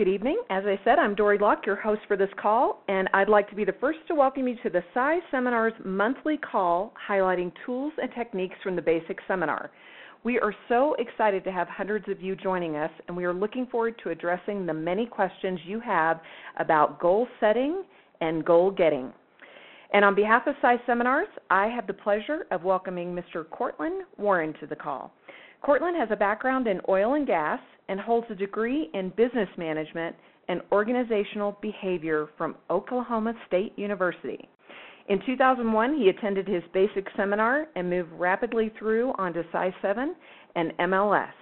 Good evening. As I said, I'm Dory Locke, your host for this call, and I'd like to be the first to welcome you to the PSI Seminar's monthly call highlighting tools and techniques from the basic seminar. We are so excited to have hundreds of you joining us, and we are looking forward to addressing the many questions you have about goal setting and goal getting. And on behalf of PSI Seminars, I have the pleasure of welcoming Mr. Cortland Warren to the call. Cortland has a background in oil and gas and holds a degree in business management and organizational behavior from Oklahoma State University. In 2001, he attended his basic seminar and moved rapidly through onto PSI 7 and MLS.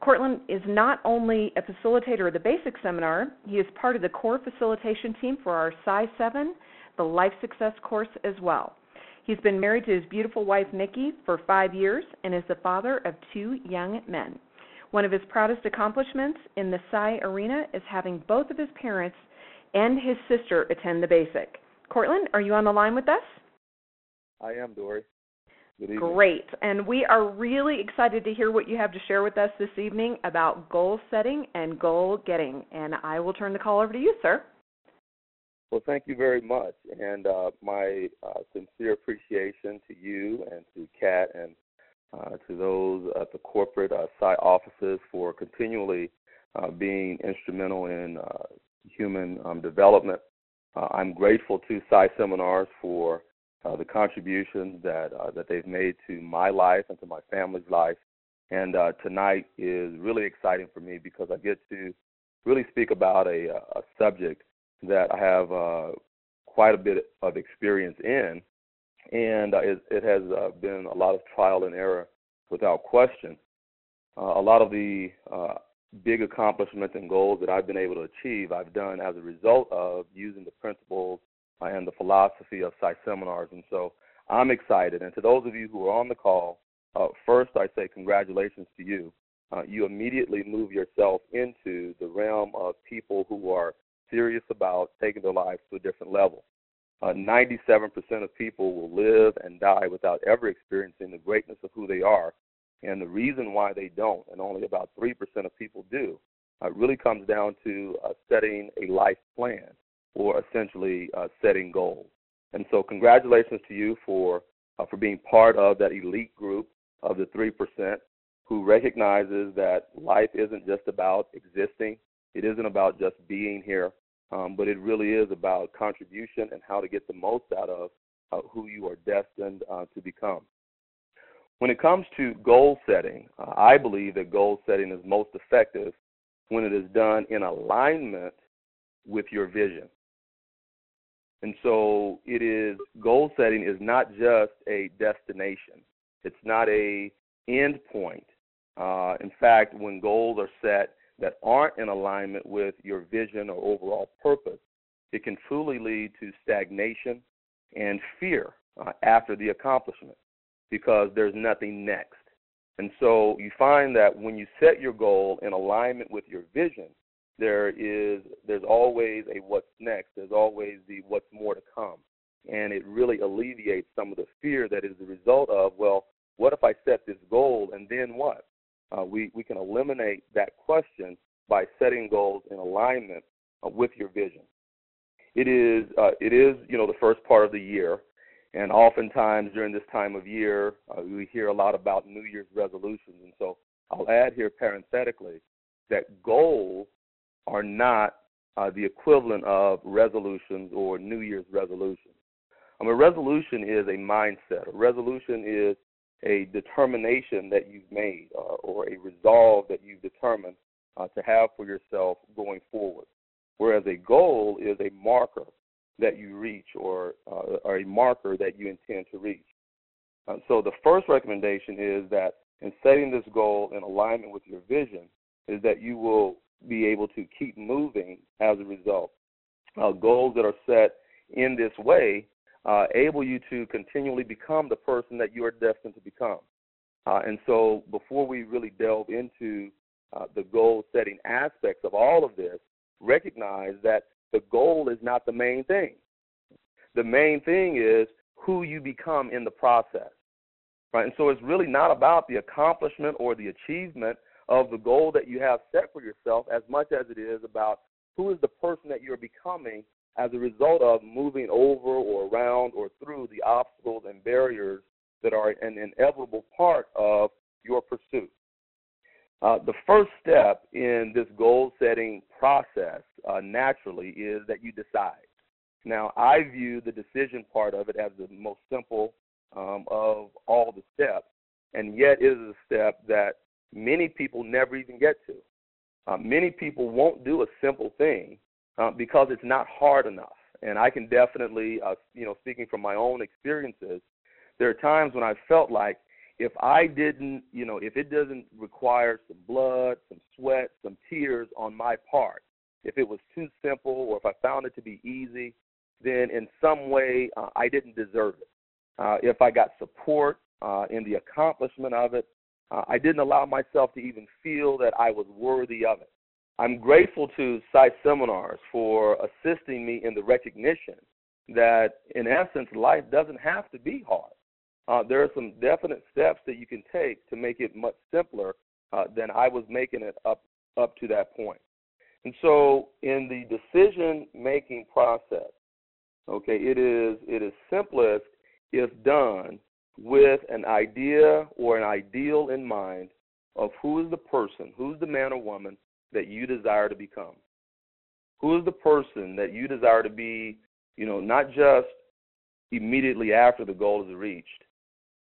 Cortland is not only a facilitator of the basic seminar, he is part of the core facilitation team for our PSI 7, the Life Success course as well. He's been married to his beautiful wife, Nikki, for five years and is the father of two young men. One of his proudest accomplishments in the PSI arena is having both of his parents and his sister attend the basic. Cortland, are you on the line with us? I am, Dory. Great. And we are really excited to hear what you have to share with us this evening about goal setting and goal getting. And I will turn the call over to you, sir. Well, thank you very much. And uh, my uh, sincere appreciation to you and to Kat and uh, to those at the corporate uh, site offices for continually uh, being instrumental in uh, human um, development I'm grateful to PSI Seminars for uh, the contributions that that they've made to my life and to my family's life. And uh, tonight is really exciting for me because I get to really speak about a, a subject that I have uh, quite a bit of experience in, and uh, it, it has uh, been a lot of trial and error without question. Uh, a lot of the uh, big accomplishments and goals that I've been able to achieve, I've done as a result of using the principles and the philosophy of PSI seminars. And so I'm excited. And to those of you who are on the call, uh, first I say congratulations to you. Uh, you immediately move yourself into the realm of people who are serious about taking their lives to a different level. Uh, 97% of people will live and die without ever experiencing the greatness of who they are and the reason why they don't, and only about 3% of people do, uh, really comes down to uh, setting a life plan or essentially uh, setting goals. And so, congratulations to you for uh, for being part of that elite group of the 3% who recognizes that life isn't just about existing, it isn't about just being here, um, but it really is about contribution and how to get the most out of uh, who you are destined uh, to become. When it comes to goal setting, uh, I believe that goal setting is most effective when it is done in alignment with your vision. And so it is goal setting is not just a destination. It's not a end point. Uh, in fact, when goals are set that aren't in alignment with your vision or overall purpose, it can truly lead to stagnation and fear uh, after the accomplishment because there's nothing next. And so you find that when you set your goal in alignment with your vision, there is there's always a what's next. There's always the what's more to come. And it really alleviates some of the fear that is the result of, well, what if I set this goal and then what? Uh, we, we can eliminate that question by setting goals in alignment uh, with your vision. It is uh, it is you know the first part of the year, and oftentimes during this time of year, uh, we hear a lot about New Year's resolutions. And so I'll add here parenthetically that goals are not uh, the equivalent of resolutions or New Year's resolutions. Um, a resolution is a mindset. A resolution is a determination that you've made uh, or a resolve that you've determined uh, to have for yourself going forward. Whereas a goal is a marker that you reach or, uh, or a marker that you intend to reach. Uh, so the first recommendation is that in setting this goal in alignment with your vision is that you will be able to keep moving as a result. Uh, goals that are set in this way uh, able you to continually become the person that you are destined to become. Uh, and so before we really delve into uh, the goal setting aspects of all of this, recognize that the goal is not the main thing. The main thing is who you become in the process. Right? And so it's really not about the accomplishment or the achievement of the goal that you have set for yourself as much as it is about who is the person that you're becoming as a result of moving over or around or through the obstacles and barriers that are an inevitable part of your pursuit. Uh, the first step in this goal setting process uh, naturally is that you decide. Now, I view the decision part of it as the most simple um, of all the steps, and yet it is a step that many people never even get to. Uh, many people won't do a simple thing uh, because it's not hard enough. And I can definitely, uh, you know, speaking from my own experiences, there are times when I felt like if I didn't, you know, if it doesn't require some blood, some sweat, some tears on my part, if it was too simple or if I found it to be easy, then in some way uh, I didn't deserve it. Uh, if I got support uh, in the accomplishment of it, uh, I didn't allow myself to even feel that I was worthy of it. I'm grateful to PSI Seminars for assisting me in the recognition that, in essence, life doesn't have to be hard. Uh, there are some definite steps that you can take to make it much simpler uh, than I was making it up up to that point. And so, in the decision making process, okay, it is it is simplest if done with an idea or an ideal in mind of who is the person, who's the man or woman that you desire to become. Who is the person that you desire to be, you know, not just immediately after the goal is reached,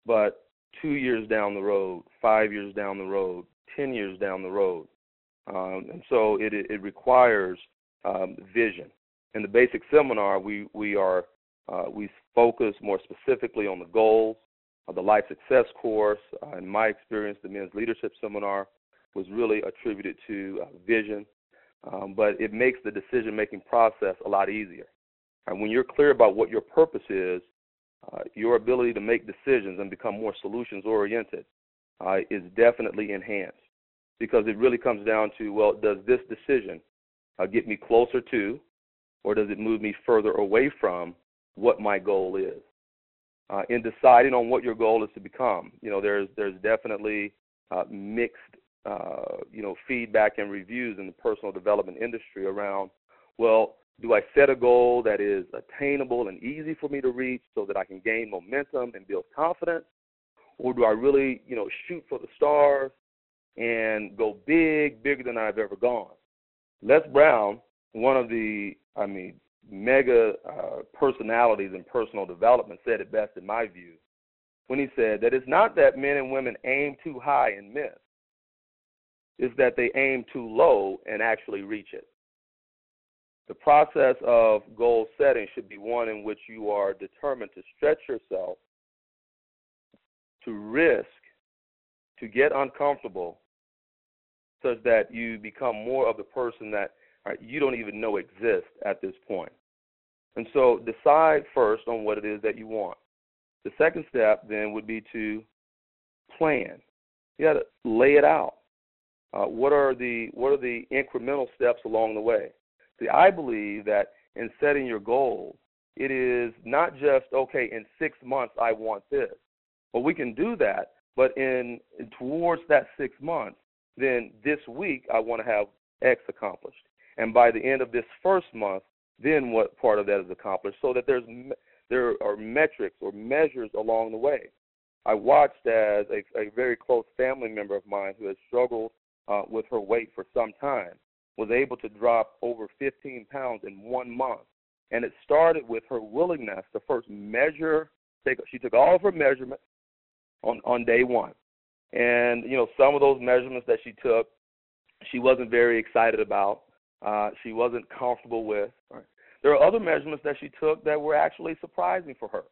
but two years down the road, five years down the road, ten years down the road. Um, and so it, it requires um, vision. In the basic seminar, we we are uh, we focus more specifically on the goals. of the life success course, uh, in my experience, the men's leadership seminar was really attributed to uh, vision, um, but it makes the decision making process a lot easier. And when you're clear about what your purpose is, uh, your ability to make decisions and become more solutions oriented uh, is definitely enhanced because it really comes down to well, does this decision uh, get me closer to, or does it move me further away from what my goal is? Uh, in deciding on what your goal is to become, you know, there's there's definitely uh, mixed, uh, you know, feedback and reviews in the personal development industry around, well, do I set a goal that is attainable and easy for me to reach so that I can gain momentum and build confidence? Or do I really, you know, shoot for the stars and go big, bigger than I've ever gone? Les Brown, one of the, I mean, mega uh, personalities in personal development, said it best in my view when he said that it's not that men and women aim too high and miss, it's that they aim too low and actually reach it. The process of goal setting should be one in which you are determined to stretch yourself, to risk, to get uncomfortable, such that you become more of the person that right, you don't even know exists at this point. And so decide first on what it is that you want. The second step then would be to plan. You got to lay it out. Uh, what are the what are the incremental steps along the way? See, I believe that in setting your goals, it is not just okay. In six months, I want this. Well, we can do that, but in towards that six months, then this week I want to have X accomplished, and by the end of this first month, then what part of that is accomplished, so that there's there are metrics or measures along the way. I watched as a, a very close family member of mine who has struggled uh, with her weight for some time was able to drop over 15 pounds in one month. And it started with her willingness to first measure. Take, she took all of her measurements on, on day one. And, you know, some of those measurements that she took, she wasn't very excited about. Uh, she wasn't comfortable with. Right? There are other measurements that she took that were actually surprising for her.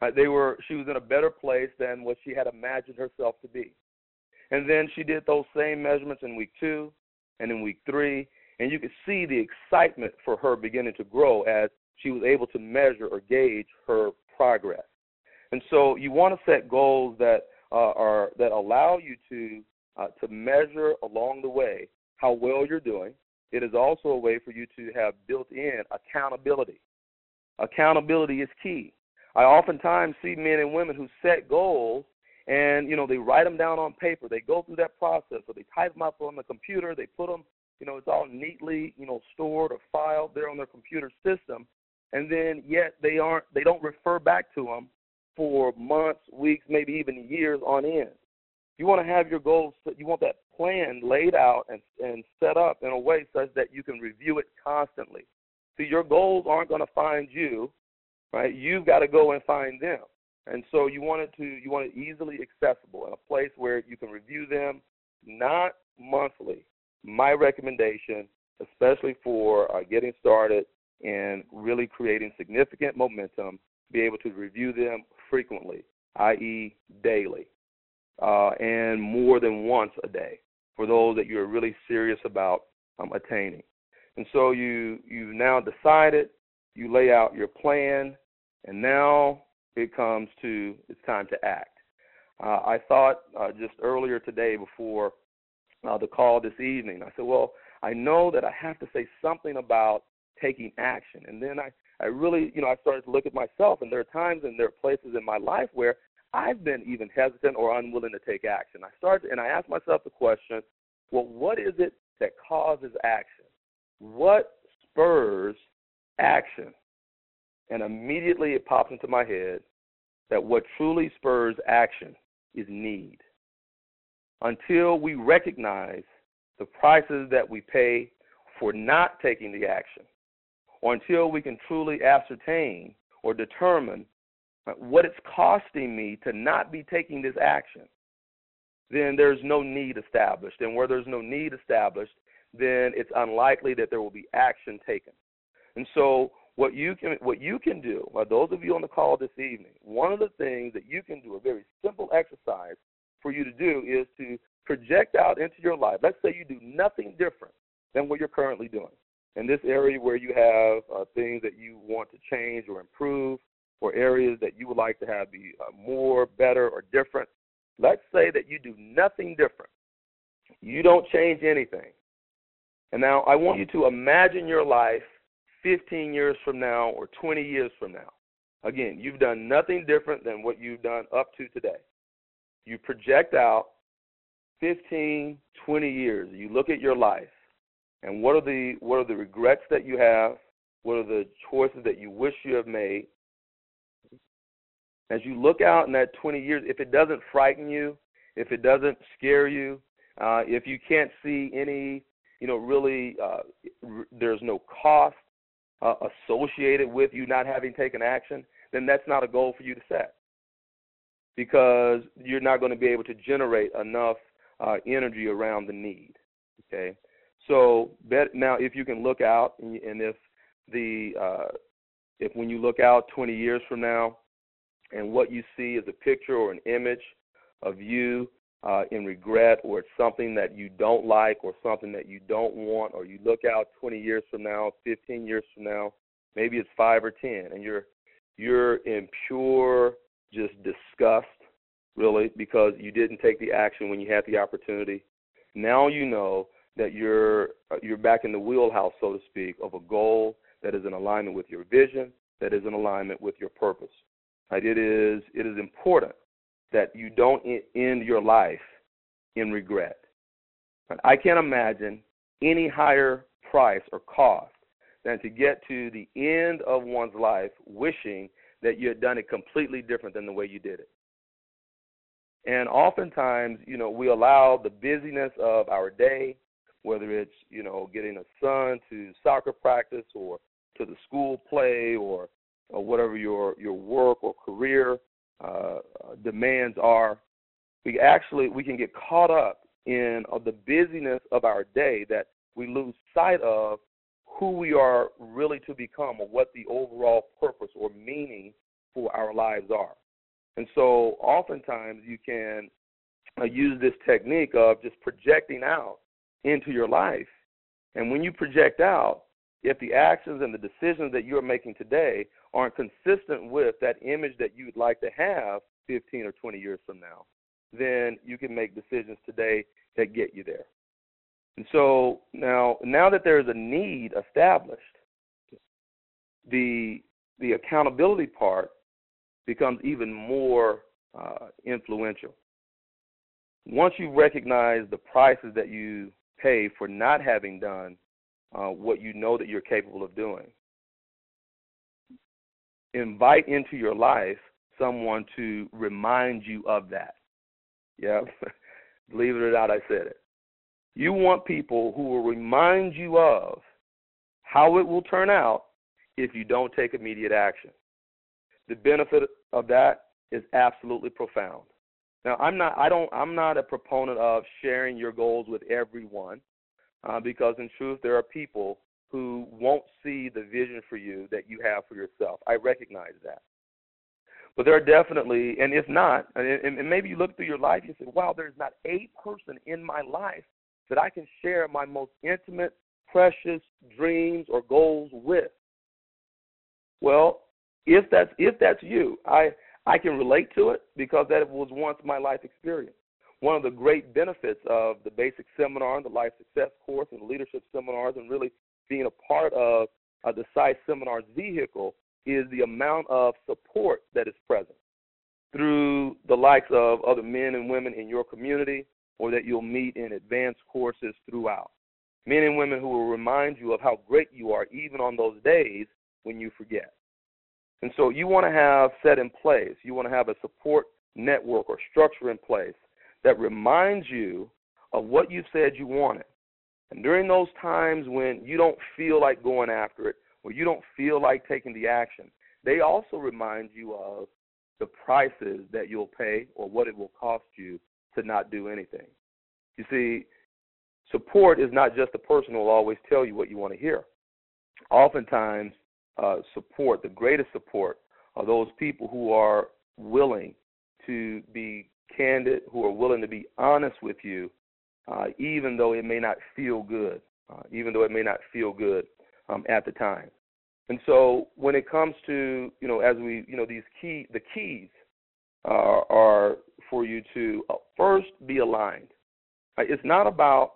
Right? They were she was in a better place than what she had imagined herself to be. And then she did those same measurements in week two, and in week three, and you could see the excitement for her beginning to grow as she was able to measure or gauge her progress. And so you want to set goals that uh, are that allow you to uh, to measure along the way how well you're doing. It is also a way for you to have built in accountability. Accountability is key. I oftentimes see men and women who set goals and you know they write them down on paper. They go through that process, or they type them up on the computer. They put them, you know, it's all neatly, you know, stored or filed there on their computer system, and then yet they aren't, they don't refer back to them for months, weeks, maybe even years on end. You want to have your goals, you want that plan laid out and and set up in a way such that you can review it constantly. See, your goals aren't going to find you, right? You've got to go and find them. And so you want it to you want it easily accessible in a place where you can review them, not monthly. My recommendation, especially for uh, getting started and really creating significant momentum, be able to review them frequently, i.e., daily, uh, and more than once a day for those that you're really serious about um, attaining. And so you you now decided, you lay out your plan, and now it comes to it's time to act. Uh, I thought uh, just earlier today before uh, the call this evening, I said, well, I know that I have to say something about taking action. And then I, I really, you know, I started to look at myself, and there are times and there are places in my life where I've been even hesitant or unwilling to take action. I started, and I asked myself the question, well, what is it that causes action? What spurs action? And immediately it pops into my head that what truly spurs action is need. Until we recognize the prices that we pay for not taking the action, or until we can truly ascertain or determine what it's costing me to not be taking this action, then there's no need established. And where there's no need established, then it's unlikely that there will be action taken. And so what you can what you can do, those of you on the call this evening, one of the things that you can do, a very simple exercise for you to do is to project out into your life. Let's say you do nothing different than what you're currently doing. In this area where you have uh, things that you want to change or improve, or areas that you would like to have be uh, more, better, or different, let's say that you do nothing different. You don't change anything. And now I want you to imagine your life 15 years from now or 20 years from now. Again, you've done nothing different than what you've done up to today. You project out 15, 20 years. You look at your life and what are the what are the regrets that you have? What are the choices that you wish you have made? As you look out in that 20 years, if it doesn't frighten you, if it doesn't scare you, uh, if you can't see any, you know, really, uh, there's no cost uh, associated with you not having taken action, then that's not a goal for you to set because you're not going to be able to generate enough uh, energy around the need. Okay, so bet, now if you can look out and, if the uh, if when you look out 20 years from now and what you see is a picture or an image of you uh, in regret or it's something that you don't like or something that you don't want or you look out 20 years from now 15 years from now maybe it's 5 or 10 and you're you're in pure just disgust really because you didn't take the action when you had the opportunity. Now you know that you're uh, you're back in the wheelhouse so to speak of a goal that is in alignment with your vision that is in alignment with your purpose. It is it is important that you don't end your life in regret. I can't imagine any higher price or cost than to get to the end of one's life wishing that you had done it completely different than the way you did it. And oftentimes, you know, we allow the busyness of our day, whether it's, you know, getting a son to soccer practice or to the school play or or whatever your your work or career uh, demands are, we actually we can get caught up in uh, the busyness of our day that we lose sight of who we are really to become or what the overall purpose or meaning for our lives are. And so oftentimes you can uh, use this technique of just projecting out into your life. And when you project out, if the actions and the decisions that you're making today aren't consistent with that image that you'd like to have 15 or 20 years from now, then you can make decisions today that get you there. And so now, now that there is a need established, the the accountability part becomes even more uh, influential. Once you recognize the prices that you pay for not having done uh, what you know that you're capable of doing, invite into your life someone to remind you of that. Yeah, believe it or not, I said it. You want people who will remind you of how it will turn out if you don't take immediate action. The benefit of that is absolutely profound. Now, I'm not I don't I'm not a proponent of sharing your goals with everyone uh, because in truth there are people who won't see the vision for you that you have for yourself. I recognize that. But there are definitely, and if not, and, and maybe you look through your life, you say, wow, there's not a person in my life that I can share my most intimate, precious dreams or goals with. Well, if that's if that's you, I I can relate to it because that was once my life experience. One of the great benefits of the basic seminar, and the life success course, and the leadership seminars, and really being a part of uh, the PSI seminars vehicle is the amount of support that is present through the likes of other men and women in your community or that you'll meet in advanced courses throughout. Men and women who will remind you of how great you are even on those days when you forget. And so you want to have set in place, you want to have a support network or structure in place that reminds you of what you said you wanted. And during those times when you don't feel like going after it, or you don't feel like taking the action, they also remind you of the prices that you'll pay or what it will cost you to not do anything. You see, support is not just the person who will always tell you what you want to hear. Oftentimes, uh, support, the greatest support, are those people who are willing to be candid, who are willing to be honest with you, uh, even though it may not feel good, uh, even though it may not feel good um, at the time. And so when it comes to, you know, as we, you know, these key, the keys uh, are for you to uh, first be aligned. Uh, it's not about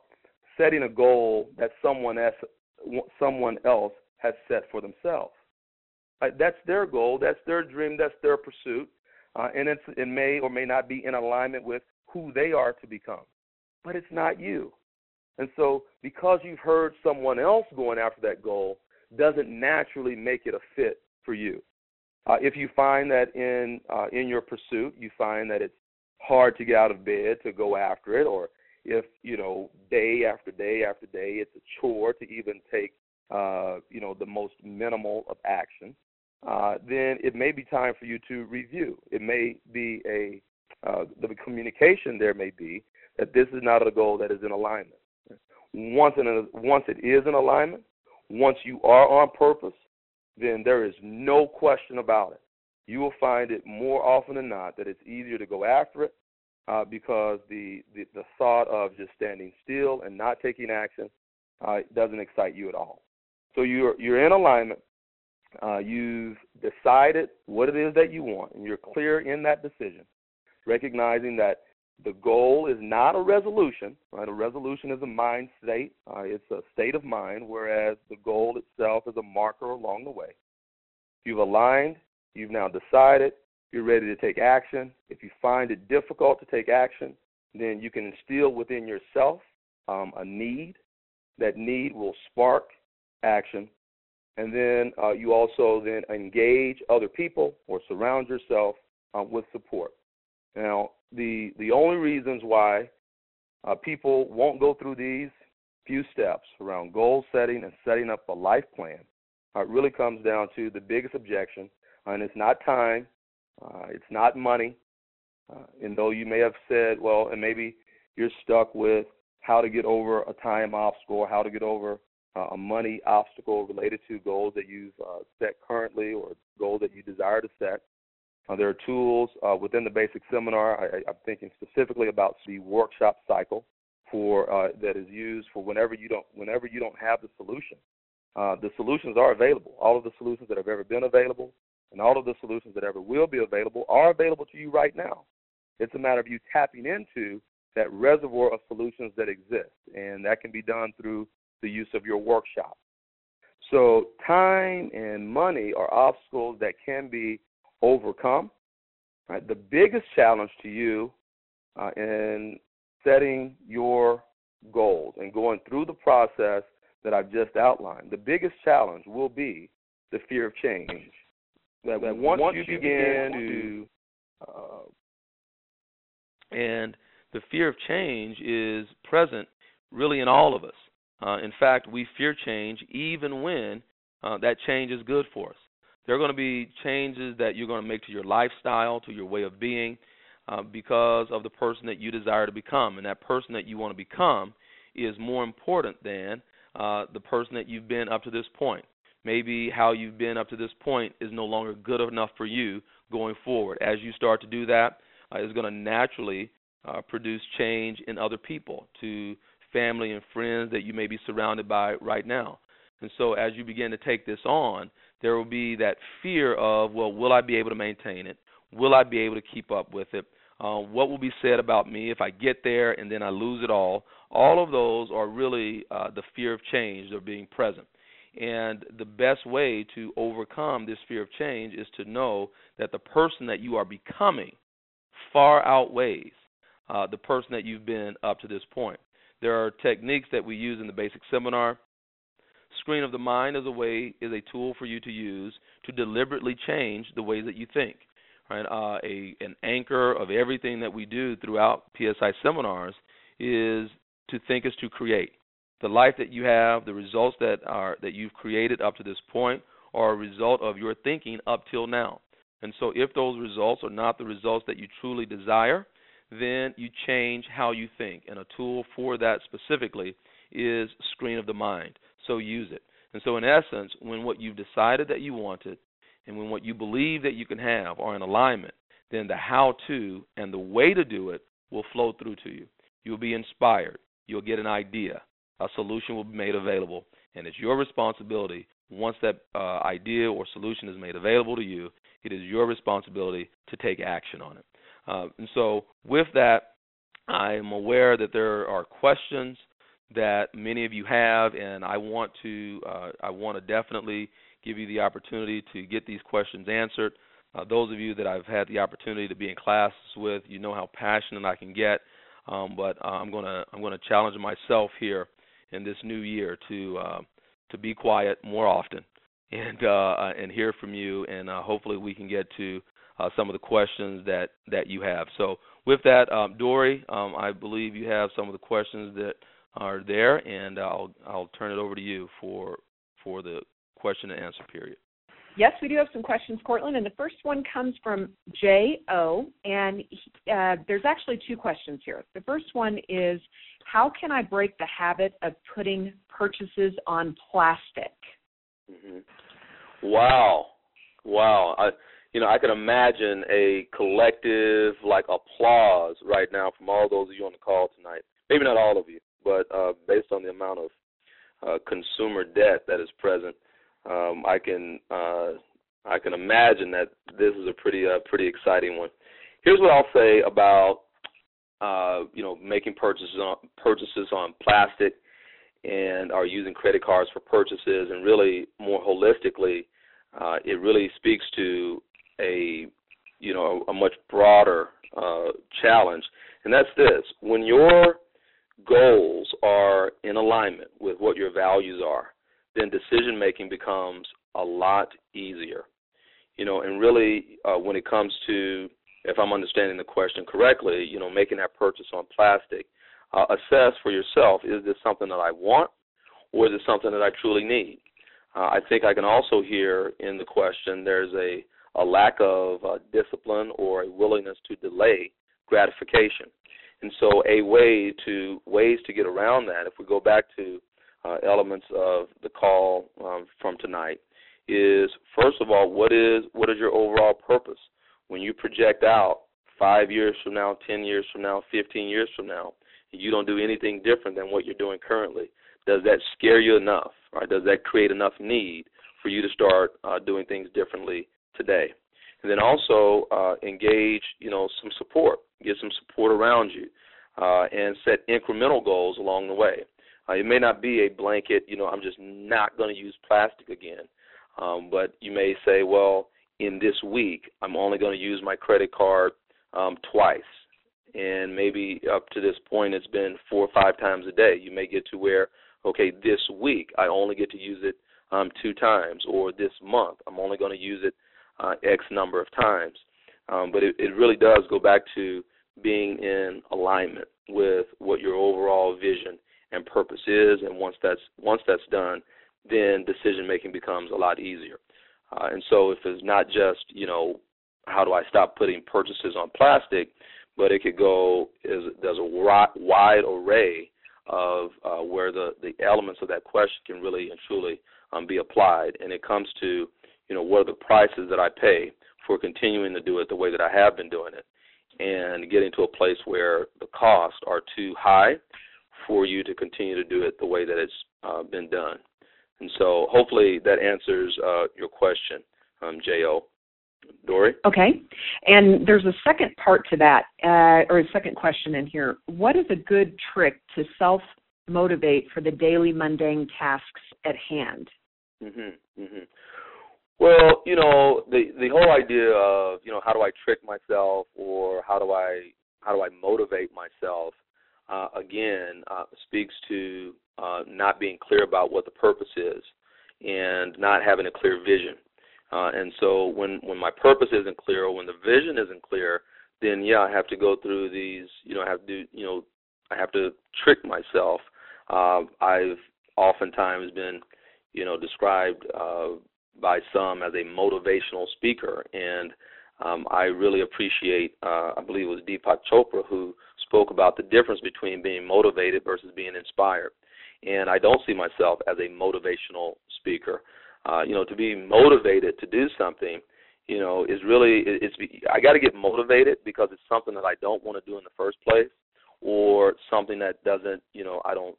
setting a goal that someone else, someone else has set for themselves. Uh, that's their goal, that's their dream, that's their pursuit, uh, and it may or may not be in alignment with who they are to become. But it's not you. And so, because you've heard someone else going after that goal, doesn't naturally make it a fit for you. Uh, if you find that in uh, in your pursuit you find that it's hard to get out of bed to go after it, or if you know day after day after day it's a chore to even take uh, you know the most minimal of action, uh, then it may be time for you to review. It may be a uh, the communication there may be that this is not a goal that is in alignment. Once in a, once it is in alignment, once you are on purpose, then there is no question about it. You will find it more often than not that it's easier to go after it uh, because the, the, the thought of just standing still and not taking action uh, doesn't excite you at all. So you're you're in alignment. Uh, you've decided what it is that you want, and you're clear in that decision, recognizing that the goal is not a resolution, right? A resolution is a mind state. Uh, it's a state of mind, whereas the goal itself is a marker along the way. You've aligned. You've now decided. You're ready to take action. If you find it difficult to take action, then you can instill within yourself um, a need. That need will spark action, and then uh, you also then engage other people or surround yourself uh, with support. Now, the the only reasons why uh, people won't go through these few steps around goal setting and setting up a life plan uh, really comes down to the biggest objection, and it's not time, uh, it's not money. Uh, and though you may have said, well, and maybe you're stuck with how to get over a time obstacle how to get over uh, a money obstacle related to goals that you've uh, set currently or goals that you desire to set. Uh, there are tools uh, within the basic seminar. I, am thinking specifically about the workshop cycle for uh, that is used for whenever you don't whenever you don't have the solution. Uh, the solutions are available. All of the solutions that have ever been available, and all of the solutions that ever will be available, are available to you right now. It's a matter of you tapping into that reservoir of solutions that exist, and that can be done through the use of your workshop. So, time and money are obstacles that can be overcome. Right? The biggest challenge to you uh, in setting your goals and going through the process that I've just outlined, the biggest challenge will be the fear of change. That, that once, once, you, begin, begin to, uh, and the fear of change is present really in all of us. Uh, in fact, we fear change even when uh, that change is good for us. There are going to be changes that you're going to make to your lifestyle, to your way of being, uh, because of the person that you desire to become. And that person that you want to become is more important than uh, the person that you've been up to this point. Maybe how you've been up to this point is no longer good enough for you going forward. As you start to do that, uh, it's going to naturally uh, produce change in other people, to family and friends that you may be surrounded by right now. And so, as you begin to take this on, there will be that fear of, well, will I be able to maintain it? Will I be able to keep up with it? Uh, what will be said about me if I get there and then I lose it all? All of those are really uh, the fear of change of being present. And the best way to overcome this fear of change is to know that the person that you are becoming far outweighs uh, the person that you've been up to this point. There are techniques that we use in the basic seminar. Screen of the mind is a way is a tool for you to use to deliberately change the way that you think. Right? Uh, a an anchor of everything that we do throughout PSI seminars is to think is to create. The life that you have, the results that are that you've created up to this point, are a result of your thinking up till now. And so, if those results are not the results that you truly desire, then you change how you think. And a tool for that specifically is screen of the mind. So use it. And so, in essence, when what you've decided that you wanted and when what you believe that you can have are in alignment, then the how to and the way to do it will flow through to you. You'll be inspired. You'll get an idea. A solution will be made available. And it's your responsibility, once that uh, idea or solution is made available to you, it is your responsibility to take action on it. Uh, and so, with that, I am aware that there are questions that many of you have, and I want to uh, I want to definitely give you the opportunity to get these questions answered. Uh, those of you that I've had the opportunity to be in classes with, you know how passionate I can get. Um, but uh, I'm gonna I'm gonna challenge myself here in this new year to uh, to be quiet more often and uh, and hear from you, and uh, hopefully we can get to uh, some of the questions that that you have. So with that, um, Dory, um, I believe you have some of the questions that are there, and I'll I'll turn it over to you for for the question and answer period. Yes, we do have some questions, Cortland, and the first one comes from J.O., and uh, there's actually two questions here. The first one is, how can I break the habit of putting purchases on plastic? Mm-hmm. Wow, wow. I, you know, I can imagine a collective like applause right now from all those of you on the call tonight. Maybe not all of you, but uh, based on the amount of uh, consumer debt that is present, um, I can uh, I can imagine that this is a pretty uh, pretty exciting one. Here's what I'll say about uh, you know making purchases on purchases on plastic and are using credit cards for purchases, and really more holistically, uh, it really speaks to a you know a, much broader uh, challenge, and that's this: when your goals are in alignment with what your values are, then decision making becomes a lot easier. You know, and really, uh, when it comes to, if I'm understanding the question correctly, you know, making that purchase on plastic, uh, assess for yourself: is this something that I want, or is it something that I truly need? Uh, I think I can also hear in the question there's a a lack of uh, discipline or a willingness to delay gratification. And so, a way to ways to get around that, if we go back to uh, elements of the call um, from tonight, is first of all, what is what is your overall purpose? When you project out five years from now, ten years from now, fifteen years from now, you don't do anything different than what you're doing currently. Does that scare you enough? Right? Does that create enough need for you to start uh, doing things differently today. And then also uh, engage, you know, some support. Get some support around you, uh, and set incremental goals along the way. Uh, it may not be a blanket, you know, I'm just not going to use plastic again. Um, but you may say, well, in this week, I'm only going to use my credit card um, twice. And maybe up to this point, it's been four or five times a day. You may get to where, okay, this week I only get to use it um, two times, or this month I'm only going to use it uh, X number of times. Um, but it, it really does go back to being in alignment with what your overall vision and purpose is, and once that's once that's done, then decision making becomes a lot easier. Uh, and so, if it's not just you know how do I stop putting purchases on plastic, but it could go as there's a wide array of uh, where the the elements of that question can really and truly um, be applied, and it comes to you know what are the prices that I pay for continuing to do it the way that I have been doing it, and getting to a place where the costs are too high for you to continue to do it the way that it's uh, been done. And so, hopefully, that answers uh, your question, um, Jo. Dory? Okay. And there's a second part to that, uh, or a second question in here. What is a good trick to self motivate for the daily mundane tasks at hand? Mm-hmm, mm-hmm. Well, you know, the the whole idea of you know how do I trick myself or how do I how do I motivate myself uh, again uh, speaks to uh, not being clear about what the purpose is and not having a clear vision. Uh, and so when when my purpose isn't clear or when the vision isn't clear, then yeah, I have to go through these. You know, I have to. You know, I have to trick myself. Uh, I've oftentimes been, you know, described uh, by some as a motivational speaker, and um, I really appreciate. Uh, I believe it was Deepak Chopra who spoke about the difference between being motivated versus being inspired. And I don't see myself as a motivational speaker. Uh, you know, to be motivated to do something, you know, is really it's. I got to get motivated because it's something that I don't want to do in the first place, or something that doesn't, you know, I don't.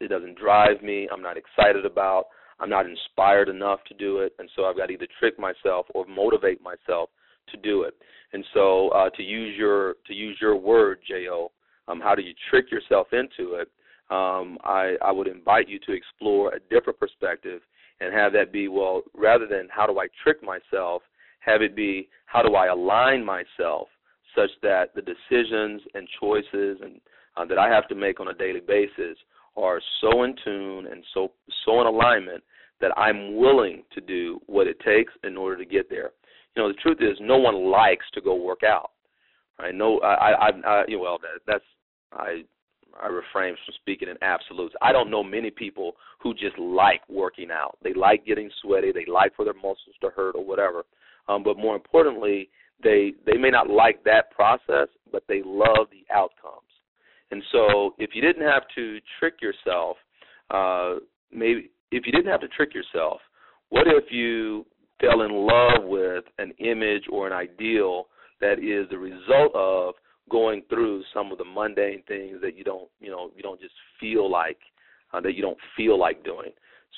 It doesn't drive me. I'm not excited about. I'm not inspired enough to do it, and so I've got to either trick myself or motivate myself to do it. And so, uh, to use your to use your word, Jo, um, how do you trick yourself into it? Um, I, I would invite you to explore a different perspective and have that be well rather than how do I trick myself, have it be how do I align myself such that the decisions and choices and uh, that I have to make on a daily basis are so in tune and so so in alignment that I'm willing to do what it takes in order to get there. You know, the truth is, no one likes to go work out. Right? No, I, I, I know, well, that, that's I I refrain from speaking in absolutes. I don't know many people who just like working out. They like getting sweaty. They like for their muscles to hurt or whatever. Um, but more importantly, they they may not like that process, but they love the outcomes. And so, if you didn't have to trick yourself, uh, maybe if you didn't have to trick yourself, what if you fell in love with an image or an ideal that is the result of going through some of the mundane things that you don't you know you don't just feel like uh, that you don't feel like doing.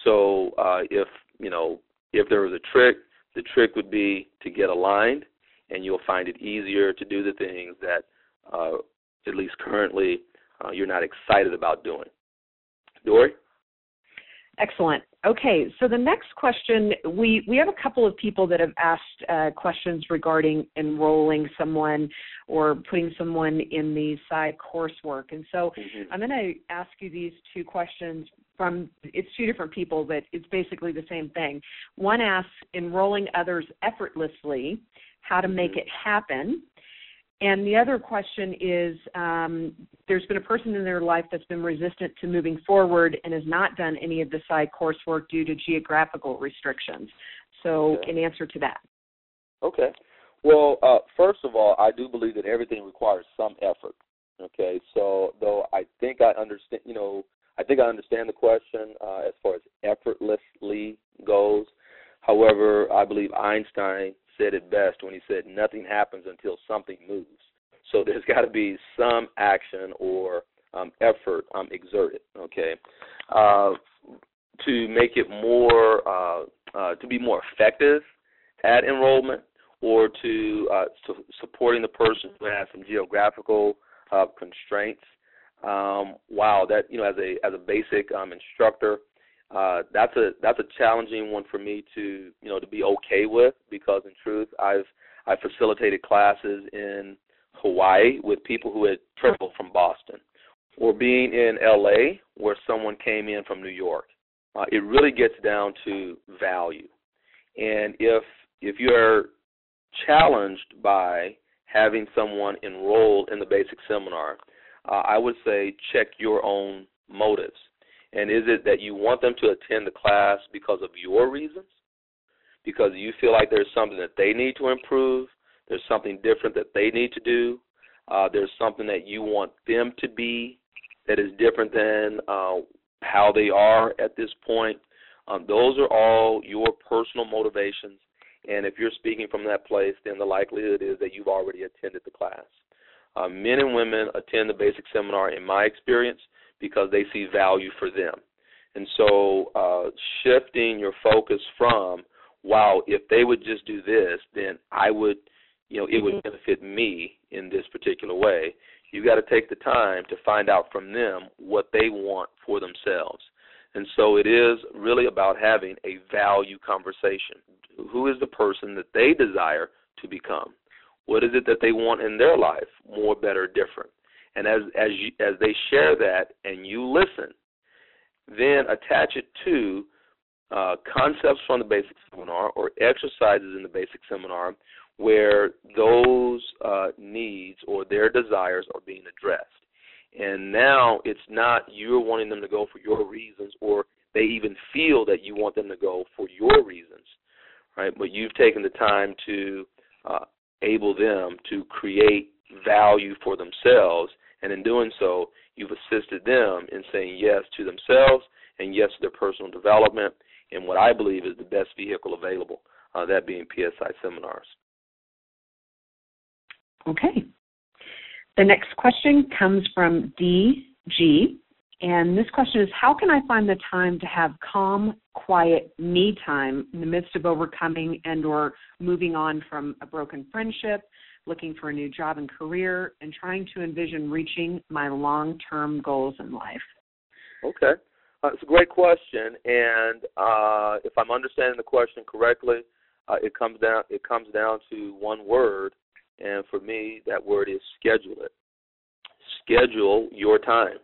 So uh, if you know if there was a trick, the trick would be to get aligned, and you'll find it easier to do the things that uh, at least currently uh, you're not excited about doing. Dory. Excellent. Okay, so the next question we we have a couple of people that have asked uh, questions regarding enrolling someone or putting someone in the PSI coursework, and so mm-hmm. I'm going to ask you these two questions from it's two different people, but it's basically the same thing. One asks enrolling others effortlessly, how to make mm-hmm. it happen, and the other question is um, there's been a person in their life that's been resistant to moving forward and has not done any of the PSI coursework due to geographical restrictions. So, okay. in answer to that. Okay. Well, uh, first of all, I do believe that everything requires some effort. Okay. So, though I think I understand, you know, I think I understand the question uh, as far as effortlessly goes. However, I believe Einstein said it best when he said nothing happens until something moves. So there's got to be some action or um, effort um, exerted. Okay, uh, to make it more uh, uh, to be more effective at enrollment or to, uh, supporting the person who has some geographical uh, constraints. Um, wow, that you know, as a as a basic um, instructor, uh, that's a that's a challenging one for me to you know to be okay with because in truth I've I facilitated classes in Hawaii with people who had traveled from Boston, or being in LA where someone came in from New York. Uh, it really gets down to value, and if if you're challenged by having someone enroll in the basic seminar, uh, I would say check your own motives. And is it that you want them to attend the class because of your reasons? Because you feel like there's something that they need to improve, there's something different that they need to do, uh, there's something that you want them to be that is different than uh, how they are at this point. Um, those are all your personal motivations. And if you're speaking from that place, then the likelihood is that you've already attended the class. Uh, men and women attend the basic seminar, in my experience, because they see value for them. And so uh, shifting your focus from, wow, if they would just do this, then I would, you know, it would mm-hmm. benefit me in this particular way. You've got to take the time to find out from them what they want for themselves. And so it is really about having a value conversation. Who is the person that they desire to become? What is it that they want in their life? More, better, different. And as as you, as they share that and you listen, then attach it to uh, concepts from the basic seminar or exercises in the basic seminar where those uh, needs or their desires are being addressed. And now it's not you're wanting them to go for your reasons or they even feel that you want them to go for your reasons, right? But you've taken the time to uh, able them to create value for themselves and in doing so, you've assisted them in saying yes to themselves and yes to their personal development in what I believe is the best vehicle available, uh, that being PSI seminars. Okay. The next question comes from DG, and this question is How can I find the time to have calm, quiet me time in the midst of overcoming and or moving on from a broken friendship, looking for a new job and career, and trying to envision reaching my long term goals in life? Okay. Uh, it's a great question, and uh, if I'm understanding the question correctly, uh, it comes down it comes down to one word, and for me, that word is schedule it. Schedule your time.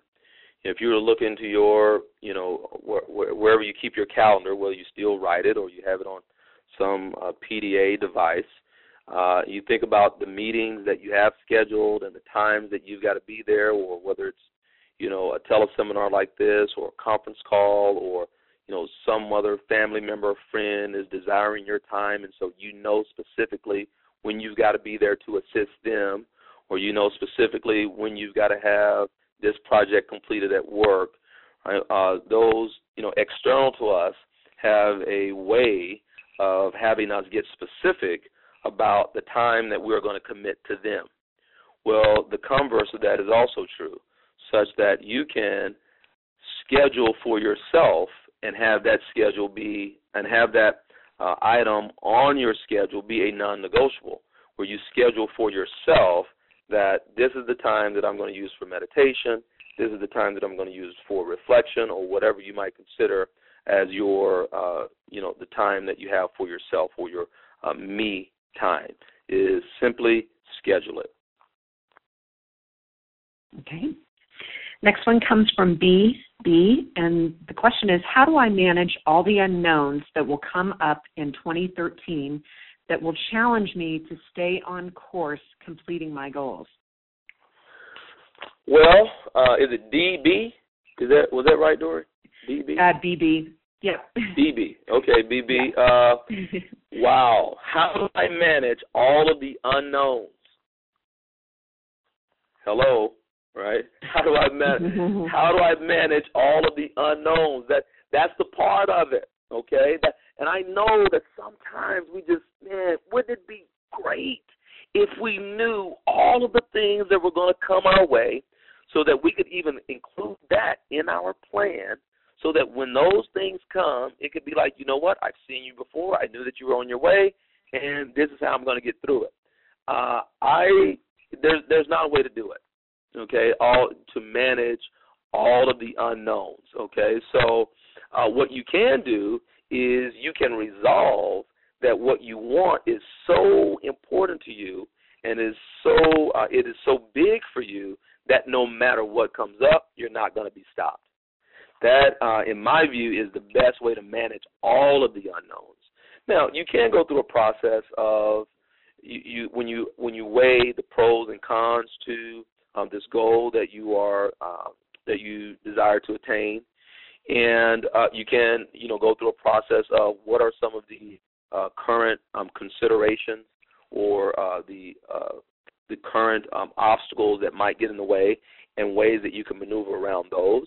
If you were to look into your, you know, wh- wh- wherever you keep your calendar, whether you still write it or you have it on some uh, PDA device, uh, you think about the meetings that you have scheduled and the times that you've got to be there, or whether it's you know a teleseminar like this, or a conference call, or you know some other family member or friend is desiring your time, and so you know specifically when you've got to be there to assist them, or you know specifically when you've got to have this project completed at work. Uh, those you know external to us have a way of having us get specific about the time that we're going to commit to them. Well, the converse of that is also true, such that you can schedule for yourself and have that schedule be and have that uh, item on your schedule be a non-negotiable, where you schedule for yourself that this is the time that I'm going to use for meditation, this is the time that I'm going to use for reflection, or whatever you might consider as your, uh, you know, the time that you have for yourself or your uh, me time is simply schedule it. Okay. Next one comes from B. B. And the question is How do I manage all the unknowns that will come up in 2013 that will challenge me to stay on course completing my goals? Well, uh, is it DB? Is that was that right, Dory? DB. Uh, BB. Yep. BB. Okay, BB. Uh, wow. How do I manage all of the unknowns? Hello, right? How do I manage? how do I manage all of the unknowns? That that's the part of it. Okay. That, and I know that sometimes we just man, wouldn't it be great if we knew all of the things that were going to come our way, so that we could even include that in our plan so that when those things come, it could be like, you know what, I've seen you before. I knew that you were on your way, and this is how I'm going to get through it. Uh, I there's there's not a way to do it. Okay, all to manage all of the unknowns. Okay, so uh, what you can do is you can resolve that what you want is so important to you and is so uh, it is so big for you that no matter what comes up, you're not going to be stopped. That, uh, in my view, is the best way to manage all of the unknowns. Now, you can go through a process of you, you when you when you weigh the pros and cons to um, this goal that you are uh, that you desire to attain, and uh, you can you know go through a process of what are some of the uh, current um, considerations or uh, the uh, the current um, obstacles that might get in the way and ways that you can maneuver around those.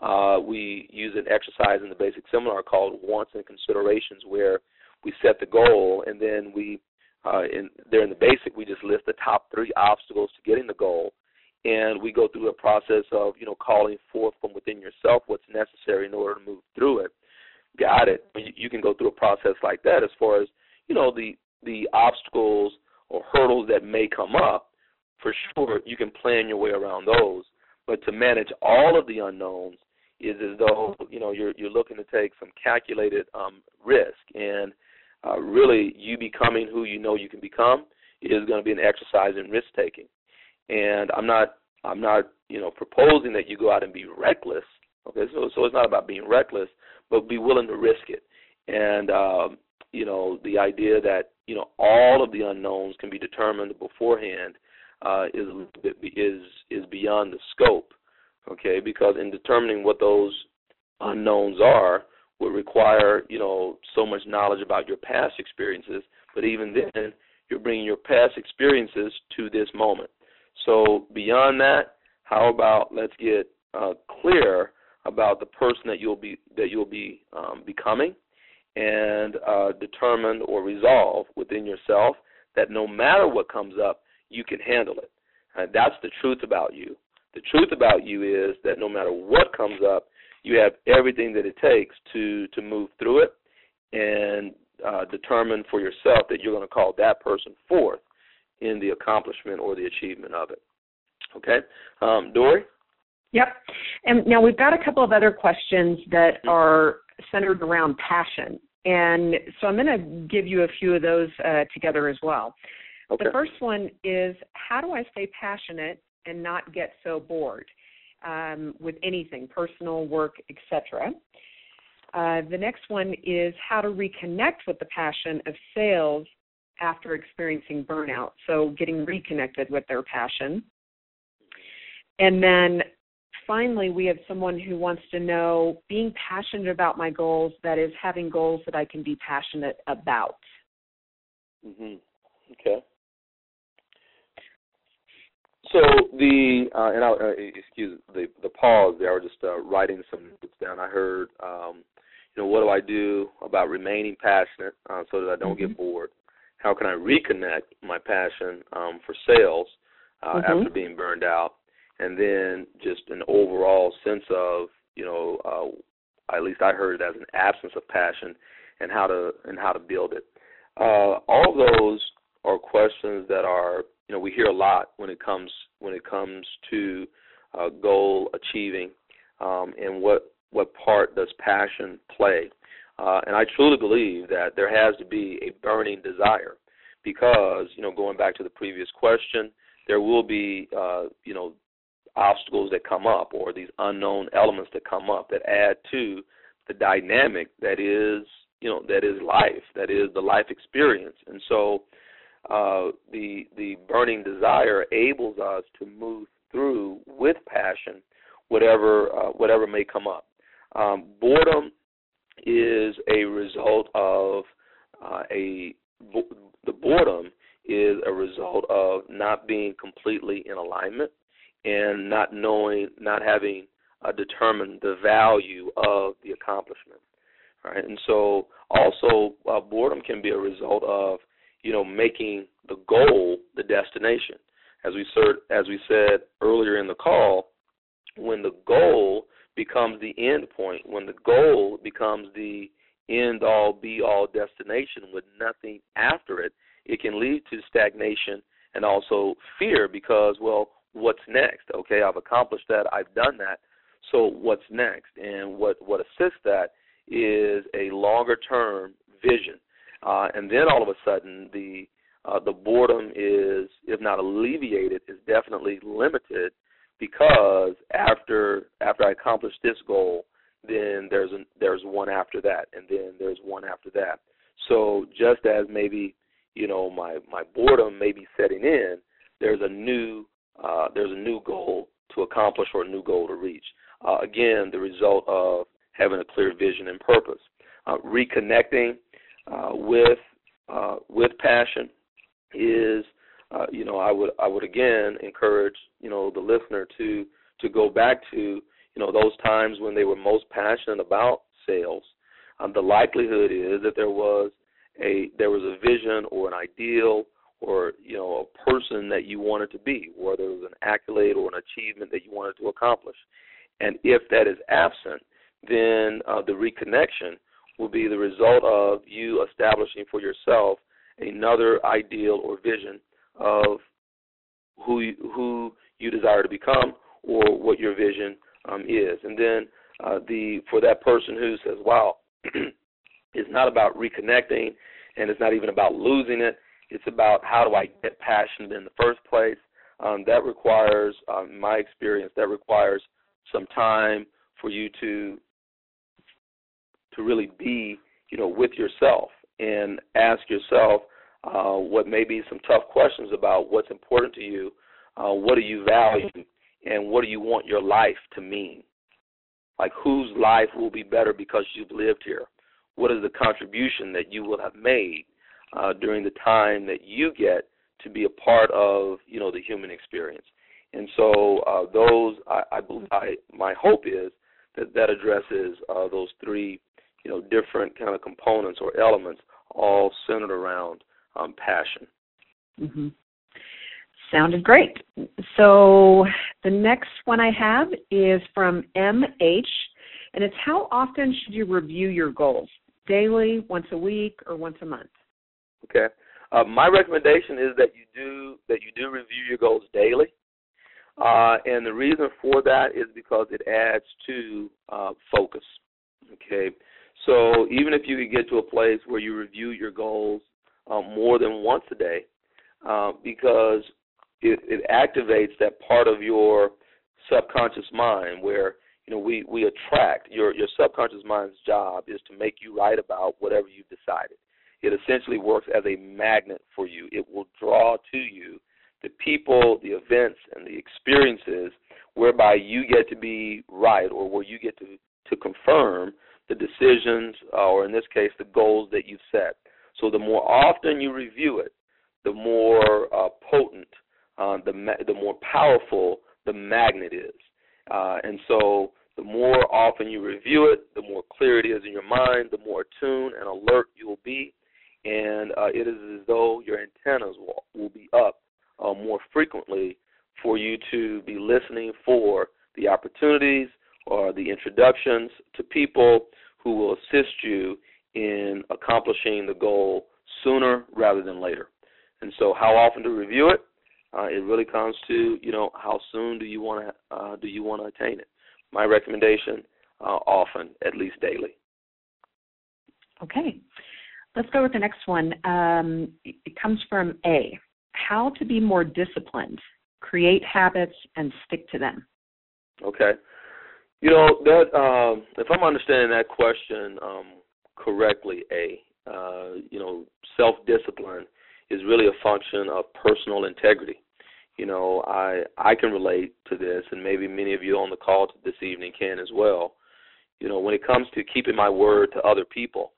Uh, we use an exercise in the basic seminar called wants and considerations where we set the goal and then we uh, in there in the basic we just list the top three obstacles to getting the goal and we go through a process of you know calling forth from within yourself what's necessary in order to move through it got it you can go through a process like that as far as you know the the obstacles or hurdles that may come up, for sure you can plan your way around those. But to manage all of the unknowns is as though you know you're you're looking to take some calculated um, risk, and uh, really you becoming who you know you can become is going to be an exercise in risk taking. And I'm not I'm not you know proposing that you go out and be reckless. Okay, so so it's not about being reckless, but be willing to risk it. And um, you know the idea that you know all of the unknowns can be determined beforehand uh, is is is beyond the scope. Okay, because in determining what those unknowns are would require you know so much knowledge about your past experiences. But even then, you're bringing your past experiences to this moment. So beyond that, how about let's get uh, clear about the person that you'll be that you'll be um, becoming and uh, determine or resolve within yourself that no matter what comes up, you can handle it. And that's the truth about you. The truth about you is that no matter what comes up, you have everything that it takes to to move through it and uh, determine for yourself that you're going to call that person forth in the accomplishment or the achievement of it. Okay, um, Dory. Yep. And now we've got a couple of other questions that mm-hmm. are centered around passion. And so I'm going to give you a few of those uh, together as well. Okay. The first one is how do I stay passionate and not get so bored um, with anything, personal, work, etc. Uh, the next one is how to reconnect with the passion of sales after experiencing burnout. So getting reconnected with their passion. And then finally, we have someone who wants to know being passionate about my goals, that is, having goals that I can be passionate about. Mm-hmm. Okay. So the uh, and I uh, excuse the the pause there. I was just uh, writing some notes down. I heard, um, you know, what do I do about remaining passionate uh, so that I don't mm-hmm. get bored? How can I reconnect my passion um, for sales uh, mm-hmm. after being burned out? and then just an overall sense of you know uh, at least I heard it as an absence of passion and how to and how to build it. Uh, all those are questions that are you know we hear a lot when it comes when it comes to uh, goal achieving um, and what what part does passion play. Uh, and I truly believe that there has to be a burning desire because you know going back to the previous question, there will be uh, you know obstacles that come up or these unknown elements that come up that add to the dynamic that is you know that is life that is the life experience. And so uh, the the burning desire enables us to move through with passion whatever uh, whatever may come up. Um, boredom is a result of uh, a the boredom is a result of not being completely in alignment and not knowing, not having uh, determined the value of the accomplishment. Right, and so also uh, boredom can be a result of you know making the goal the destination. As we said, as we said earlier in the call, when the goal becomes the end point, when the goal becomes the end all be all destination with nothing after it, it can lead to stagnation and also fear because well what's next? Okay, I've accomplished that, I've done that. So what's next? And what what assists that is a longer term vision, uh, and then all of a sudden the uh, the boredom is, if not alleviated, is definitely limited because after after I accomplish this goal, then there's a, there's one after that, and then there's one after that. So just as maybe you know my my boredom may be setting in, there's a new uh, there's a new goal to accomplish or a new goal to reach. Uh, again, the result of having a clear vision and purpose. Uh, reconnecting uh, with uh, with passion is, uh, you know, I would I would again encourage you know the listener to to go back to you know those times when they were most passionate about sales. Um, the likelihood is that there was a there was a vision or an ideal or you know a person that you wanted to be, whether it was an accolade or an achievement that you wanted to accomplish. And if that is absent, then uh, the reconnection will be the result of you establishing for yourself another ideal or vision of who you, who you desire to become or what your vision um, is. And then uh, the for that person who says, "Wow, it's not about reconnecting, and it's not even about losing it. It's about how do I get passionate in the first place." Um, that requires, um, my experience, that requires some time for you to to really be, you know, with yourself and ask yourself uh, what may be some tough questions about what's important to you, uh, what do you value, and what do you want your life to mean. Like whose life will be better because you've lived here? What is the contribution that you will have made uh, during the time that you get to be a part of, you know, the human experience? And so uh, those, I, I, I, my hope is that that addresses uh, those three, you know, different kind of components or elements, all centered around um, passion. Mm-hmm. Sounded great. So the next one I have is from MH, and it's how often should you review your goals? Daily, once a week, or once a month? Okay. Uh, my recommendation is that you do that you do review your goals daily. Uh, and the reason for that is because it adds to uh, focus. Okay, so even if you could get to a place where you review your goals um, more than once a day, uh, because it, it activates that part of your subconscious mind where you know we we attract your your subconscious mind's job is to make you right about whatever you've decided. It essentially works as a magnet for you. It will draw to you the people, the events, and the experiences whereby you get to be right or where you get to, to confirm the decisions, uh, or in this case, the goals that you've set. So the more often you review it, the more uh, potent, uh, the ma- the more powerful the magnet is. Uh, and so the more often you review it, the more clear it is in your mind, the more attuned and alert you will be, and uh, it is as though your antennas will, will be up uh, more frequently for you to be listening for the opportunities or the introductions to people who will assist you in accomplishing the goal sooner rather than later. And so, how often to review it? Uh, it really comes to you know how soon do you want to uh, do you want to attain it. My recommendation: uh, often, at least daily. Okay, let's go with the next one. Um, it comes from A how to be more disciplined, create habits, and stick to them. Okay. You know that um, if I'm understanding that question um, correctly, a uh, you know self discipline is really a function of personal integrity. You know, I I can relate to this, and maybe many of you on the call this evening can as well. You know, when it comes to keeping my word to other people,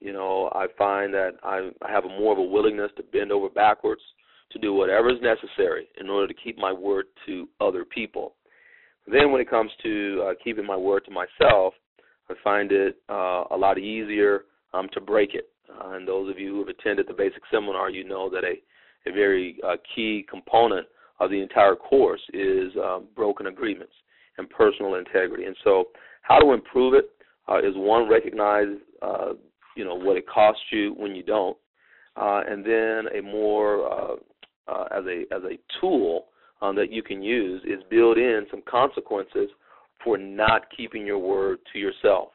you know, I find that I, I have a more of a willingness to bend over backwards to do whatever is necessary in order to keep my word to other people. Then, when it comes to uh, keeping my word to myself, I find it uh, a lot easier um, to break it. Uh, and those of you who have attended the basic seminar, you know that a, a very uh, key component of the entire course is um, broken agreements and personal integrity. And so, how to improve it uh, is one recognize uh, you know what it costs you when you don't, uh, and then a more as a as a tool um, that you can use is build in some consequences for not keeping your word to yourself.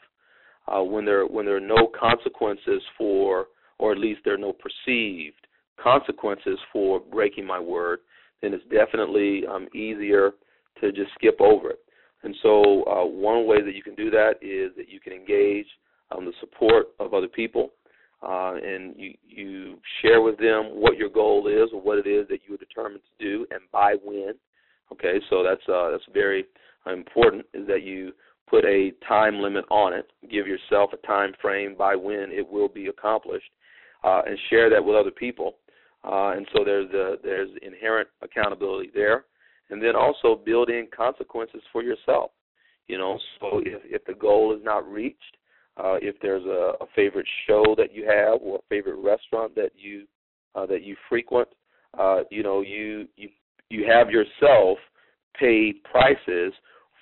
uh, when there when there are no consequences for, or at least there are no perceived consequences for breaking my word, then it's definitely um, easier to just skip over it. And so, uh, one way that you can do that is that you can engage um, the support of other people, uh, and you you share with them what your goal is or what it is that you are determined to do, and by when. Okay, so that's uh, that's very important. Is that you put a time limit on it, give yourself a time frame by when it will be accomplished, uh, and share that with other people. Uh, and so there's there's inherent accountability there, and then also build in consequences for yourself. You know, so if if the goal is not reached, uh, if there's a, a favorite show that you have or a favorite restaurant that you uh, that you frequent, uh, you know, you you you have yourself pay prices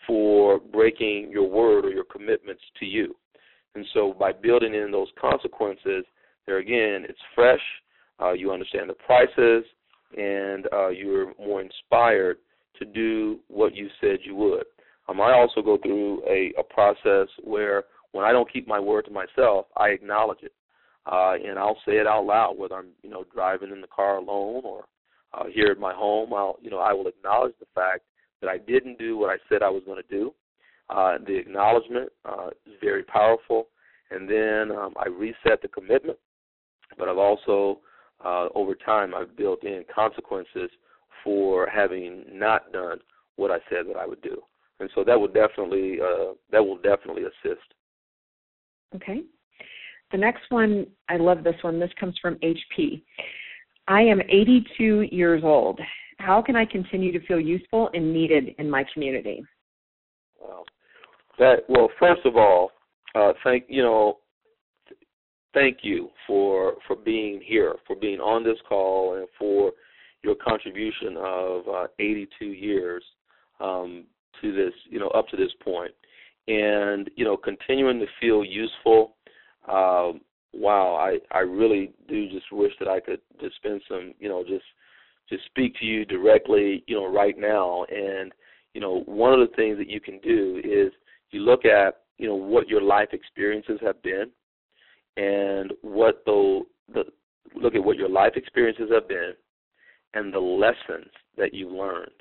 for breaking your word or your commitments to you. And so by building in those consequences, there again, it's fresh, uh, you understand the prices, and uh, you're more inspired to do what you said you would. Um, I also go through a, a process where when I don't keep my word to myself, I acknowledge it, uh, and I'll say it out loud, whether I'm you know driving in the car alone or uh, here at my home. I'll you know I will acknowledge the fact that I didn't do what I said I was going to do. Uh, the acknowledgement uh, is very powerful, and then um, I reset the commitment. But I've also, uh, over time, I've built in consequences for having not done what I said that I would do, and so that will definitely uh, that will definitely assist. Okay. The next one, I love this one. This comes from HP. I am 82 years old how can I continue to feel useful and needed in my community? Well, that well, first of all, uh, thank you know, thank you for for being here, for being on this call, and for your contribution of uh, 82 years um, to this, you know, up to this point, and you know, continuing to feel useful. Um, wow, I I really do just wish that I could just spend some, you know, just to speak to you directly, you know, right now. And you know, one of the things that you can do is you look at, you know, what your life experiences have been, and what the the look at what your life experiences have been, and the lessons that you've learned,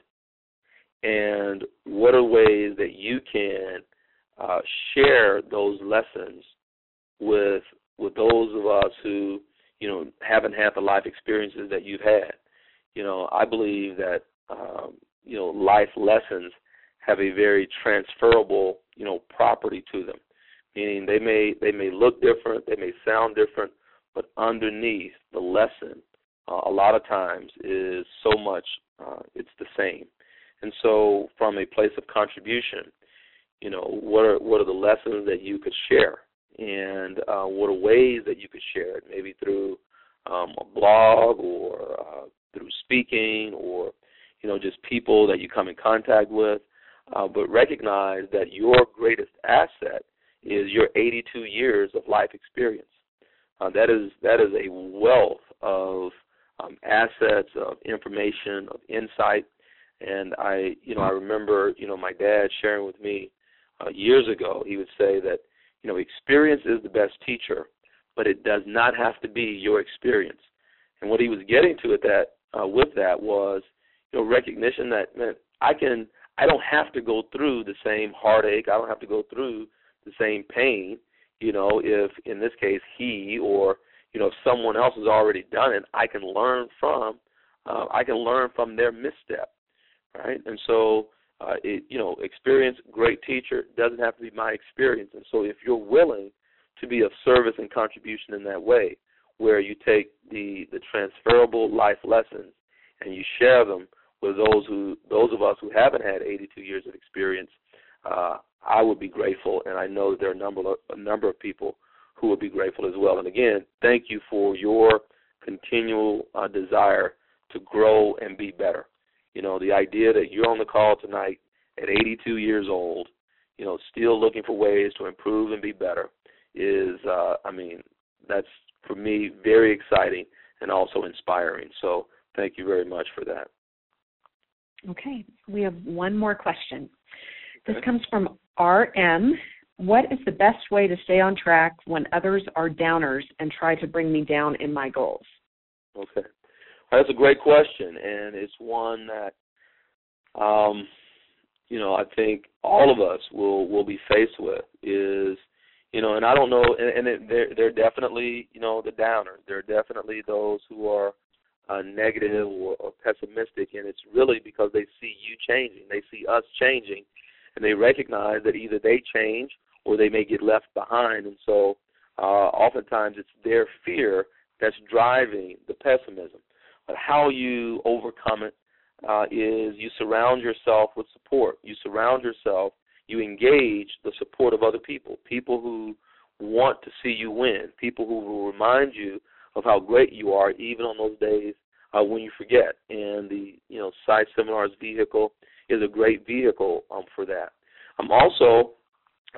and what are ways that you can uh, share those lessons with with those of us who you know haven't had the life experiences that you've had you know, I believe that um, you know life lessons have a very transferable you know property to them, meaning they may they may look different, they may sound different, but underneath the lesson, uh, a lot of times is so much uh, it's the same. And so, from a place of contribution, you know, what are what are the lessons that you could share, and uh, what are ways that you could share it? Maybe through um, a blog or uh, through speaking or you know just people that you come in contact with uh, but recognize that your greatest asset is your 82 years of life experience. Uh, that is that is a wealth of um, assets of information of insight. And I you know I remember you know my dad sharing with me uh, years ago he would say that you know experience is the best teacher but it does not have to be your experience. And what he was getting to at that uh, with that was you know recognition that man I can I don't have to go through the same heartache. I don't have to go through the same pain you know if in this case he or you know if someone else has already done it I can learn from uh, I can learn from their misstep right? And so uh, it, you know experience great teacher doesn't have to be my experience. And so if you're willing to be of service and contribution in that way where you take the the transferable life lessons and you share them with those who those of us who haven't had 82 years of experience. Uh, I would be grateful, and I know that there are a number of, a number of people who would be grateful as well. And again, thank you for your continual uh, desire to grow and be better. You know, the idea that you're on the call tonight at 82 years old, you know, still looking for ways to improve and be better is, uh, I mean, that's for me very exciting and also inspiring. So thank you very much for that. Okay, we have one more question. This comes from RM. what is the best way to stay on track when others are downers and try to bring me down in my goals? Okay. That's a great question, and it's one that, um, you know, I think all of us will will be faced with. Is you know, and I don't know, and, and it, they're they're definitely you know the downers. There are definitely those who are uh, negative or, or pessimistic, and it's really because they see you changing, they see us changing, and they recognize that either they change or they may get left behind, and so uh, oftentimes it's their fear that's driving the pessimism. But how you overcome it uh, is you surround yourself with support. You surround yourself, you engage the support of other people, people who want to see you win, people who will remind you of how great you are, even on those days uh, when you forget. And the you know PSI Seminars vehicle is a great vehicle um, for that. Um, also,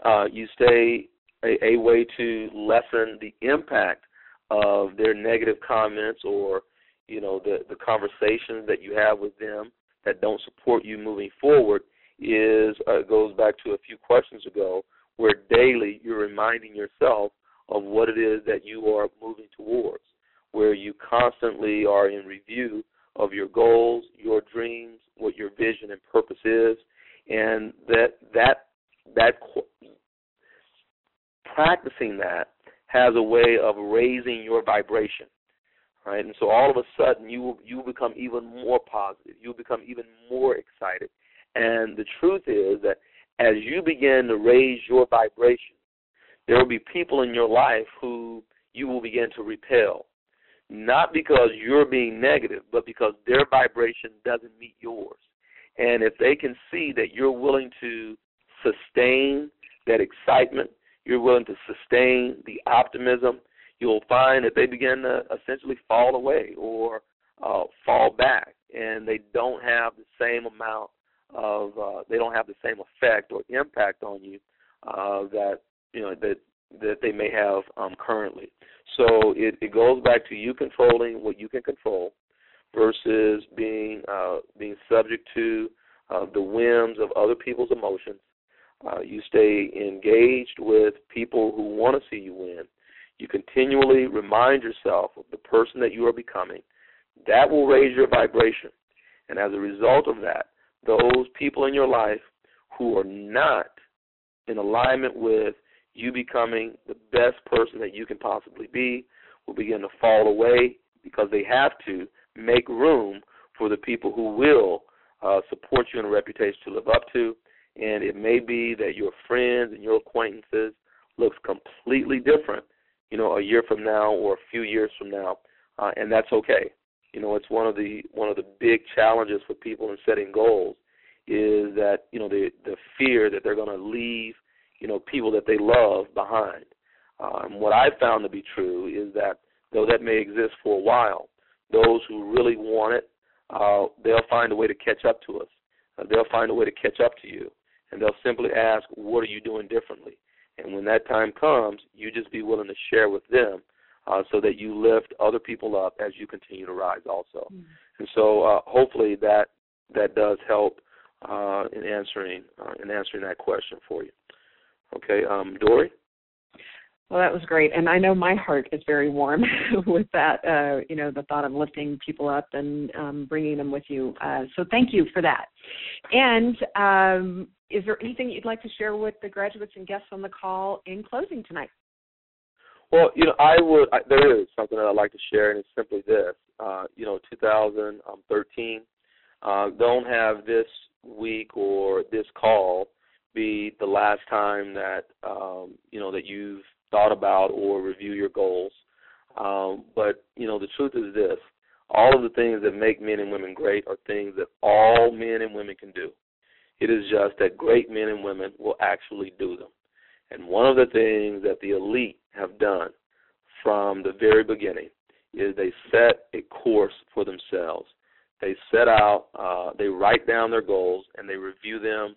uh, you stay a, a way to lessen the impact of their negative comments or you know the the conversations that you have with them that don't support you moving forward is uh, goes back to a few questions ago where daily you're reminding yourself of what it is that you are moving towards where you constantly are in review of your goals, your dreams, what your vision and purpose is, and that that that practicing that has a way of raising your vibration right? And so all of a sudden you you become even more positive. You'll become even more excited. And the truth is that as you begin to raise your vibration, there will be people in your life who you will begin to repel. Not because you're being negative, but because their vibration doesn't meet yours. And if they can see that you're willing to sustain that excitement, you're willing to sustain the optimism, you'll find that they begin to essentially fall away or uh, fall back, and they don't have the same amount of uh, they have the same effect or impact on you uh, that you know that that they may have um, currently. So it, it goes back to you controlling what you can control versus being uh, being subject to uh, the whims of other people's emotions. Uh, you stay engaged with people who want to see you win, you continually remind yourself of the person that you are becoming, that will raise your vibration. And as a result of that, those people in your life who are not in alignment with you becoming the best person that you can possibly be will begin to fall away because they have to make room for the people who will uh, support you in a reputation to live up to. And it may be that your friends and your acquaintances looks completely different you know, a year from now or a few years from now, uh, and that's okay. You know, it's one of the one of the big challenges for people in setting goals is that you know the the fear that they're going to leave you know people that they love behind. Um, what I've found to be true is that though that may exist for a while, those who really want it, uh, they'll find a way to catch up to us. Uh, they'll find a way to catch up to you, and they'll simply ask, "What are you doing differently?" And when that time comes, you just be willing to share with them uh, so that you lift other people up as you continue to rise also. Mm-hmm. And so uh, hopefully that that does help uh, in answering uh, in answering that question for you. Okay, um, Dory. Well, that was great, and I know my heart is very warm with that. Uh, you know, the thought of lifting people up and um, bringing them with you. Uh, so, thank you for that. And um, is there anything you'd like to share with the graduates and guests on the call in closing tonight? Well, you know, I would. I, there is something that I'd like to share, and it's simply this. Uh, you know, 2013. Uh, don't have this week or this call be the last time that um, you know that you've thought about or review your goals. Um, but you know, the truth is this: all of the things that make men and women great are things that all men and women can do. It is just that great men and women will actually do them. And one of the things that the elite have done from the very beginning is they set a course for themselves. They set out, uh, they write down their goals, and they review them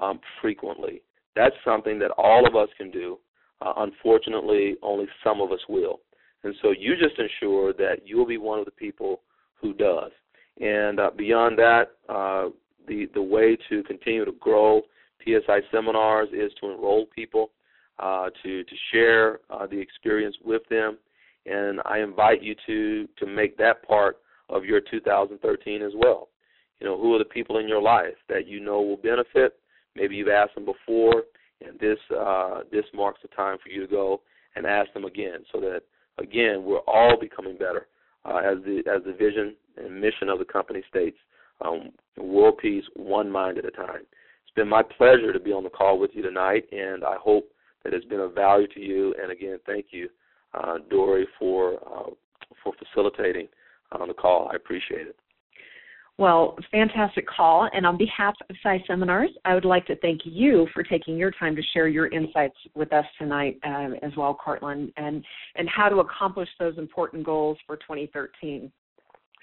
um, frequently. That's something that all of us can do. Uh, unfortunately, only some of us will. And so you just ensure that you'll be one of the people who does. And uh, beyond that, uh, the the way to continue to grow PSI seminars is to enroll people. Uh, to to share uh, the experience with them, and I invite you to to make that part of your 2013 as well. You know, who are the people in your life that you know will benefit? Maybe you've asked them before, and this uh, this marks the time for you to go and ask them again, so that again we're all becoming better uh, as the as the vision and mission of the company states. Um, world peace, one mind at a time. It's been my pleasure to be on the call with you tonight, and I hope that it's been of value to you. And again, thank you, uh, Dory, for uh, for facilitating on the call. I appreciate it. Well, fantastic call. And on behalf of PSI Seminars, I would like to thank you for taking your time to share your insights with us tonight uh, as well, Cortland, and, and how to accomplish those important goals for 2013.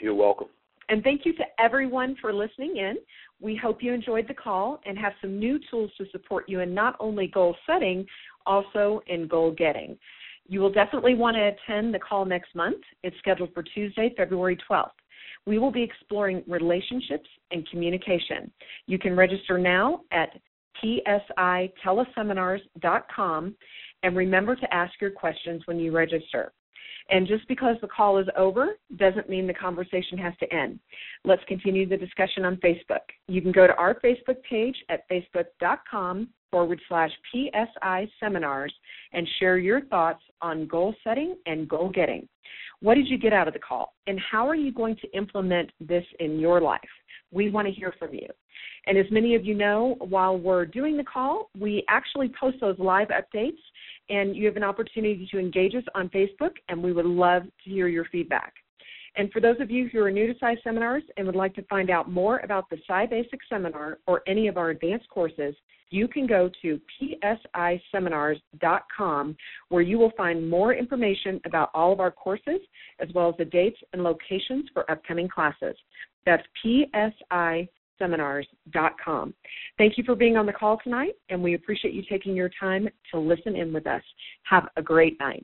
You're welcome. And thank you to everyone for listening in. We hope you enjoyed the call and have some new tools to support you in not only goal setting, also in goal getting. You will definitely want to attend the call next month. It's scheduled for Tuesday, February 12th. We will be exploring relationships and communication. You can register now at psiteleseminars.com and remember to ask your questions when you register. And just because the call is over doesn't mean the conversation has to end. Let's continue the discussion on Facebook. You can go to our Facebook page at facebook.com forward slash PSI seminars and share your thoughts on goal setting and goal getting. What did you get out of the call? And how are you going to implement this in your life? We want to hear from you. And as many of you know, while we're doing the call, we actually post those live updates, and you have an opportunity to engage us on Facebook, and we would love to hear your feedback. And for those of you who are new to PSI seminars and would like to find out more about the PSI Basic Seminar or any of our advanced courses, you can go to psiseminars.com where you will find more information about all of our courses as well as the dates and locations for upcoming classes. That's psiseminars.com. Thank you for being on the call tonight, and we appreciate you taking your time to listen in with us. Have a great night.